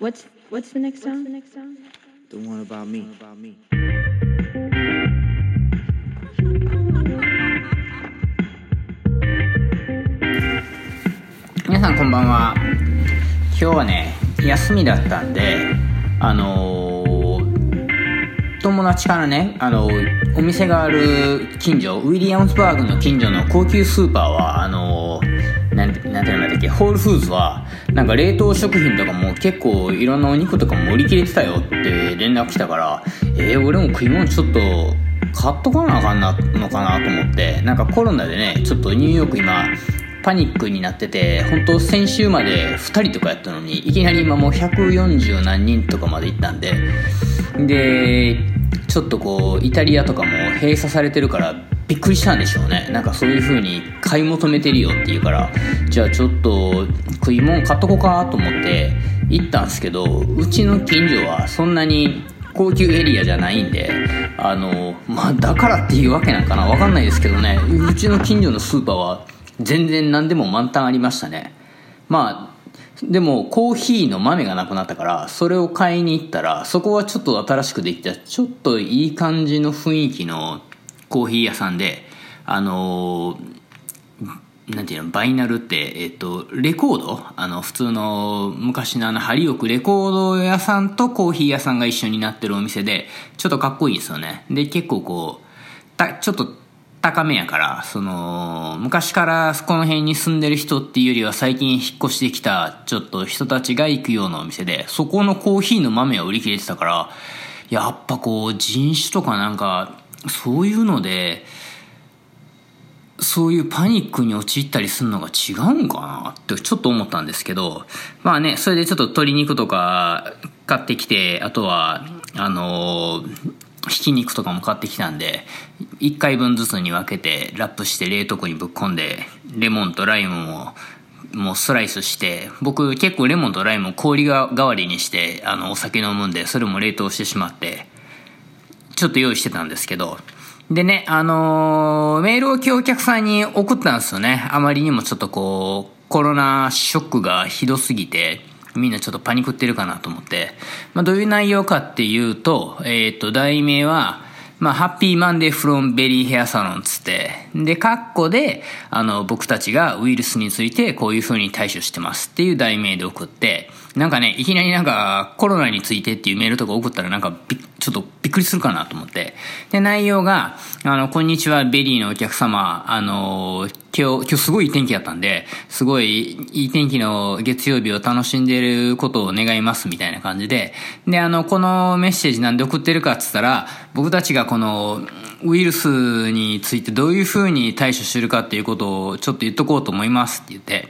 What's what's the next song? The one about me. 皆さんこんばんは今日はね休みだったんであのー友達からね、あのお店がある近所ウィリアムズバーグの近所の高級スーパーはけホールフーズはなんか冷凍食品とかも結構いろんなお肉とかも売り切れてたよって連絡来たからえー、俺も食い物ちょっと買っとかなあかんなのかなと思ってなんかコロナでねちょっとニューヨーク今パニックになってて本当先週まで2人とかやったのにいきなり今もう140何人とかまで行ったんで。でちょっとこうイタリアとかも閉鎖されてるからびっくりしたんでしょうね。なんかそういう風に買い求めてるよって言うからじゃあちょっと食い物買っとこうかと思って行ったんですけどうちの近所はそんなに高級エリアじゃないんであのまあだからっていうわけなんかなわかんないですけどね。うちの近所のスーパーは全然何でも満タンありましたね。まあでもコーヒーの豆がなくなったからそれを買いに行ったらそこはちょっと新しくできたちょっといい感じの雰囲気のコーヒー屋さんであのなんていうのバイナルって、えっと、レコード？あの普通の昔のあの針置くレコード屋さんとコーヒー屋さんが一緒になってるお店でちょっとかっこいいですよね。で結構こうたちょっと高めやからその昔からこの辺に住んでる人っていうよりは最近引っ越してきたちょっと人たちが行くようなお店でそこのコーヒーの豆は売り切れてたからやっぱこう人種とかなんかそういうのでそういうパニックに陥ったりするのが違うんかなってちょっと思ったんですけどまあねそれでちょっと鶏肉とか買ってきてあとはあのひき肉とかも買ってきたんで1回分ずつに分けてラップして冷凍庫にぶっ込んでレモンとライムももうスライスして僕結構レモンとライムを氷が代わりにしてあのお酒飲むんでそれも冷凍してしまってちょっと用意してたんですけどでね、あのーメールを今日お客さんに送ったんですよね。あまりにもちょっとこう、コロナショックがひどすぎて、みんなちょっとパニクってるかなと思って。まあ、どういう内容かっていうと、えっ、と、題名は、まあ、ハッピーマンデーフロンベリーヘアサロンつって、で、カッコで、あの、僕たちがウイルスについてこういう風に対処してますっていう題名で送って、なんかね、いきなりなんかコロナについてっていうメールとか送ったらなんかびっちょっとびっくりするかなと思って。で、内容が、あの、こんにちは、ベリーのお客様。あの、今日、今日すごい天気だったんで、すごいいい天気の月曜日を楽しんでいることを願いますみたいな感じで。で、あの、このメッセージなんで送ってるかっつったら、僕たちがこのウイルスについてどういう風に対処するかっていうことをちょっと言っとこうと思いますって言って、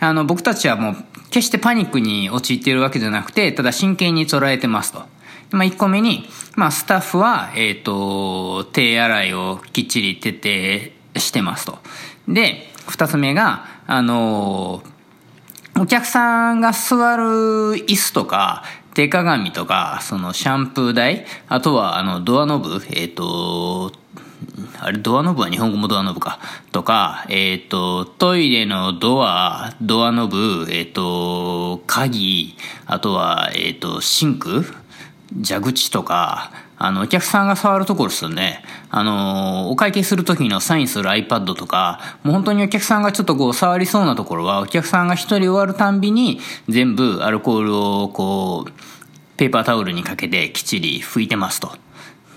あの、僕たちはもう、決してパニックに陥っているわけじゃなくて、ただ真剣に捉えてますと。まあ、1個目に、まあ、スタッフは、えっ、と、手洗いをきっちり徹底してますと。で、2つ目が、あのお客さんが座る椅子とか、手鏡とか、そのシャンプー台、あとはあのドアノブ、えっ、と、あれ、ドアノブは日本語もドアノブか。とか、えっ、と、トイレのドア、ドアノブ、えっ、と、鍵、あとは、えっ、と、シンク蛇口とか、あの、お客さんが触るところですよね。あの、お会計するときのサインする iPad とか、もう本当にお客さんがちょっとこう触りそうなところは、お客さんが一人終わるたんびに、全部アルコールをこう、ペーパータオルにかけてきっちり拭いてますと。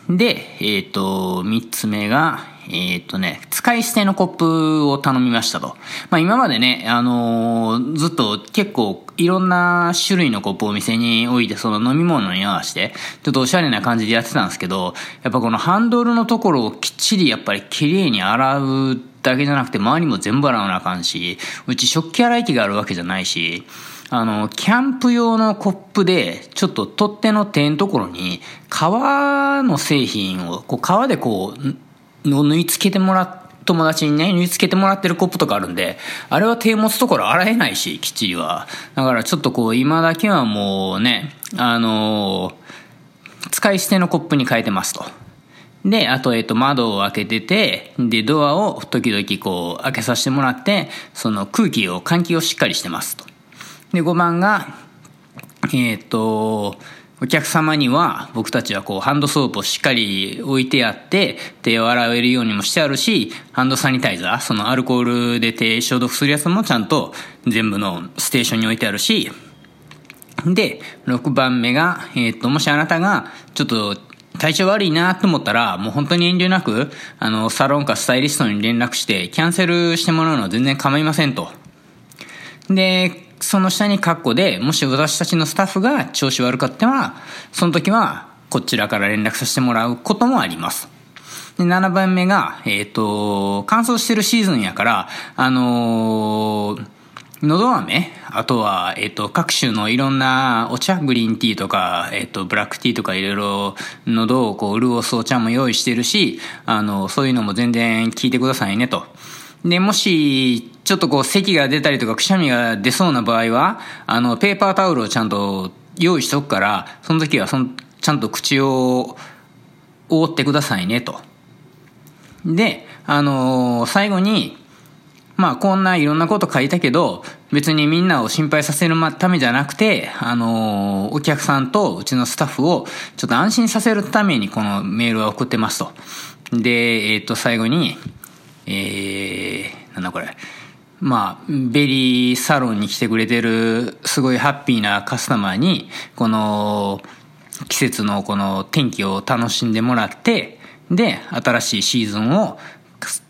で、えっ、と、三つ目が、えっ、とね、使い捨てのコップを頼みましたと。まあ今までね、あのーずっと結構いろんな種類のコップをお店に置いて、その飲み物に合わせて、ちょっとおしゃれな感じでやってたんですけど、やっぱこのハンドルのところをきっちりやっぱり綺麗に洗うだけじゃなくて、周りも全部洗わなあかんし、うち食器洗い機があるわけじゃないし、あの、キャンプ用のコップで、ちょっと取っ手の手のところに、革の製品を、こう、革でこう、の縫い付けてもらっ友達にね、縫い付けてもらってるコップとかあるんで、あれは手持つところ洗えないし、きっちりは。だからちょっとこう、今だけはもうね、あの使い捨てのコップに変えてますと。で、あと、えっと、窓を開けてて、で、ドアを時々こう、開けさせてもらって、その空気を、換気をしっかりしてますと。で、5番が、えっ、と、お客様には僕たちはこうハンドソープをしっかり置いてあって手を洗えるようにもしてあるしハンドサニタイザーそのアルコールで手消毒するやつもちゃんと全部のステーションに置いてあるしで6番目が、えっ、ともしあなたがちょっと体調悪いなと思ったら、もう本当に遠慮なく、あの、サロンかスタイリストに連絡して、キャンセルしてもらうのは全然構いませんと。で、その下にカッコで、もし私たちのスタッフが調子悪かったら、その時は、こちらから連絡させてもらうこともあります。で、7番目が、えっ、ー、と、乾燥してるシーズンやから、あのーのど飴あとは、えっ、と、各種のいろんなお茶、グリーンティーとか、えっ、と、ブラックティーとかいろいろ喉をこう潤すお茶も用意してるし、あの、そういうのも全然聞いてくださいねと。で、もし、ちょっとこう、咳が出たりとか、くしゃみが出そうな場合は、あの、ペーパータオルをちゃんと用意しとくから、その時はその、ちゃんと口を覆ってくださいねと。で、あの最後に、まあこんないろんなこと書いたけど、別にみんなを心配させるためじゃなくて、あのー、お客さんとうちのスタッフをちょっと安心させるためにこのメールは送ってますと。で、えっ、と、最後に、えー、なんだこれ。まあ、ベリーサロンに来てくれてる、すごいハッピーなカスタマーに、この、季節のこの天気を楽しんでもらって、で、新しいシーズンを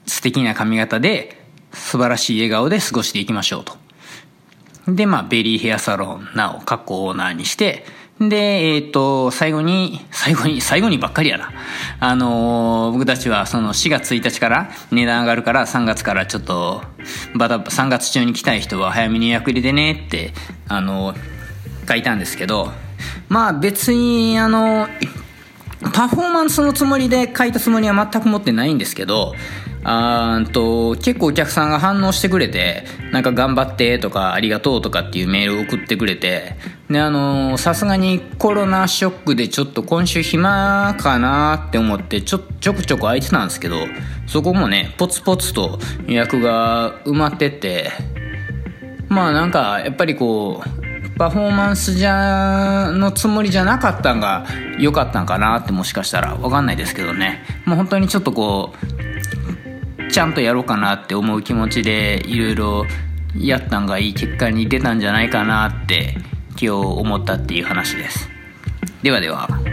素敵な髪型で素晴らしい笑顔で過ごしていきましょうと。で、まあ、ベリーヘアサロン、なお、カッコオーナーにして、で、えっ、ー、と、最後に、最後に、最後にばっかりやな。あのー、僕たちはその4月1日から値段上がるから3月からちょっと、バタ、3月中に来たい人は早めに予約入れてねって、あのー、書いたんですけど、まあ別に、あの、パフォーマンスのつもりで書いたつもりは全く持ってないんですけど、あーと結構お客さんが反応してくれてなんか頑張ってとかありがとうとかっていうメールを送ってくれてであのさすがにコロナショックでちょっと今週暇かなって思ってちょちょくちょく空いてたんですけどそこもねポツポツと予約が埋まっててまあなんかやっぱりこうパフォーマンスじゃのつもりじゃなかったんが良かったんかなってもしかしたら分かんないですけどね。もう本当にちょっとこうちゃんとやろうかなって思う気持ちでいろいろやったんがいい結果に出たんじゃないかなって今日思ったっていう話です。ではでは。